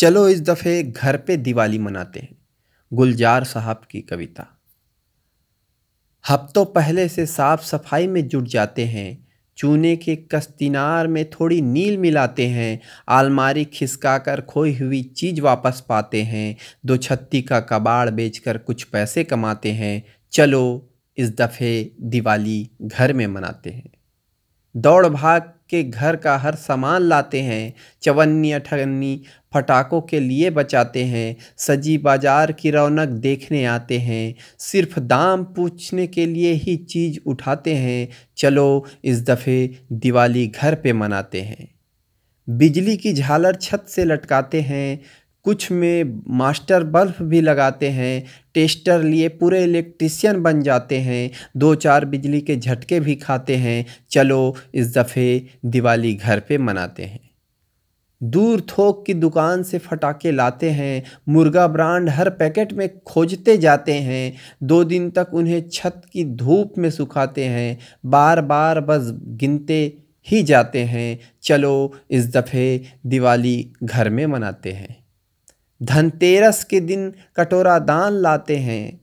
चलो इस दफ़े घर पे दिवाली मनाते हैं, गुलजार साहब की कविता। हफ्तों पहले से साफ़ सफ़ाई में जुट जाते हैं, चूने के कस्तिनार में थोड़ी नील मिलाते हैं, आलमारी खिसका कर खोई हुई चीज़ वापस पाते हैं, दो छत्ती का कबाड़ बेचकर कुछ पैसे कमाते हैं, चलो इस दफ़े दिवाली घर में मनाते हैं। दौड़ भाग के घर का हर सामान लाते हैं, चवन्नी अठन्नी फटाकों के लिए बचाते हैं, सजी बाज़ार की रौनक देखने आते हैं, सिर्फ़ दाम पूछने के लिए ही चीज़ उठाते हैं, चलो इस दफ़े दिवाली घर पे मनाते हैं। बिजली की झालर छत से लटकाते हैं कुछ में मास्टर बल्ब भी लगाते हैं, टेस्टर लिए पूरे इलेक्ट्रिशियन बन जाते हैं, दो चार बिजली के झटके भी खाते हैं, चलो इस दफ़े दिवाली घर पे मनाते हैं। दूर थोक की दुकान से फटाके लाते हैं, मुर्गा ब्रांड हर पैकेट में खोजते जाते हैं, दो दिन तक उन्हें छत की धूप में सुखाते हैं बार बार बस गिनते ही जाते हैं, चलो इस दफ़े दिवाली घर में मनाते हैं। धनतेरस के दिन कटोरा दान लाते हैं,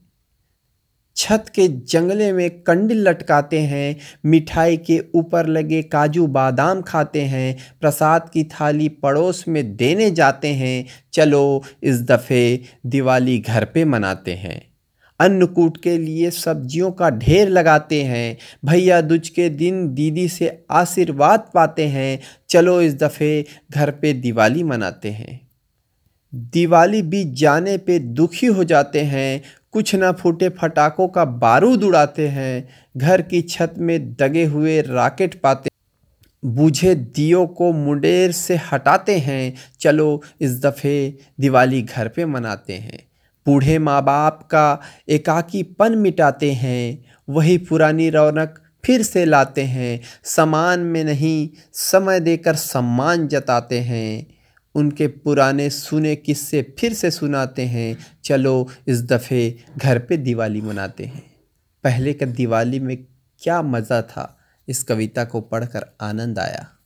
छत के जंगले में कंडिल लटकाते हैं, मिठाई के ऊपर लगे काजू बादाम खाते हैं, प्रसाद की थाली पड़ोस में देने जाते हैं, चलो इस दफ़े दिवाली घर पे मनाते हैं। अन्नकूट के लिए सब्जियों का ढेर लगाते हैं, भैया दूज के दिन दीदी से आशीर्वाद पाते हैं, चलो इस दफ़े घर पे दिवाली मनाते हैं। दिवाली बीत जाने पे दुखी हो जाते हैं, कुछ ना फूटे फटाकों का बारूद उड़ाते हैं, घर की छत में दगे हुए राकेट पाते बूझे दियो को मुंडेर से हटाते हैं, चलो इस दफ़े दिवाली घर पे मनाते हैं। बूढ़े माँ बाप का एकाकीपन मिटाते हैं, वही पुरानी रौनक फिर से लाते हैं। समान में नहीं, समय देकर सम्मान जताते हैं। उनके पुराने सुने किस्से फिर से सुनाते हैं। चलो इस दफ़े घर पे दिवाली मनाते हैं। पहले का दिवाली में क्या मज़ा था? इस कविता को पढ़कर आनंद आया।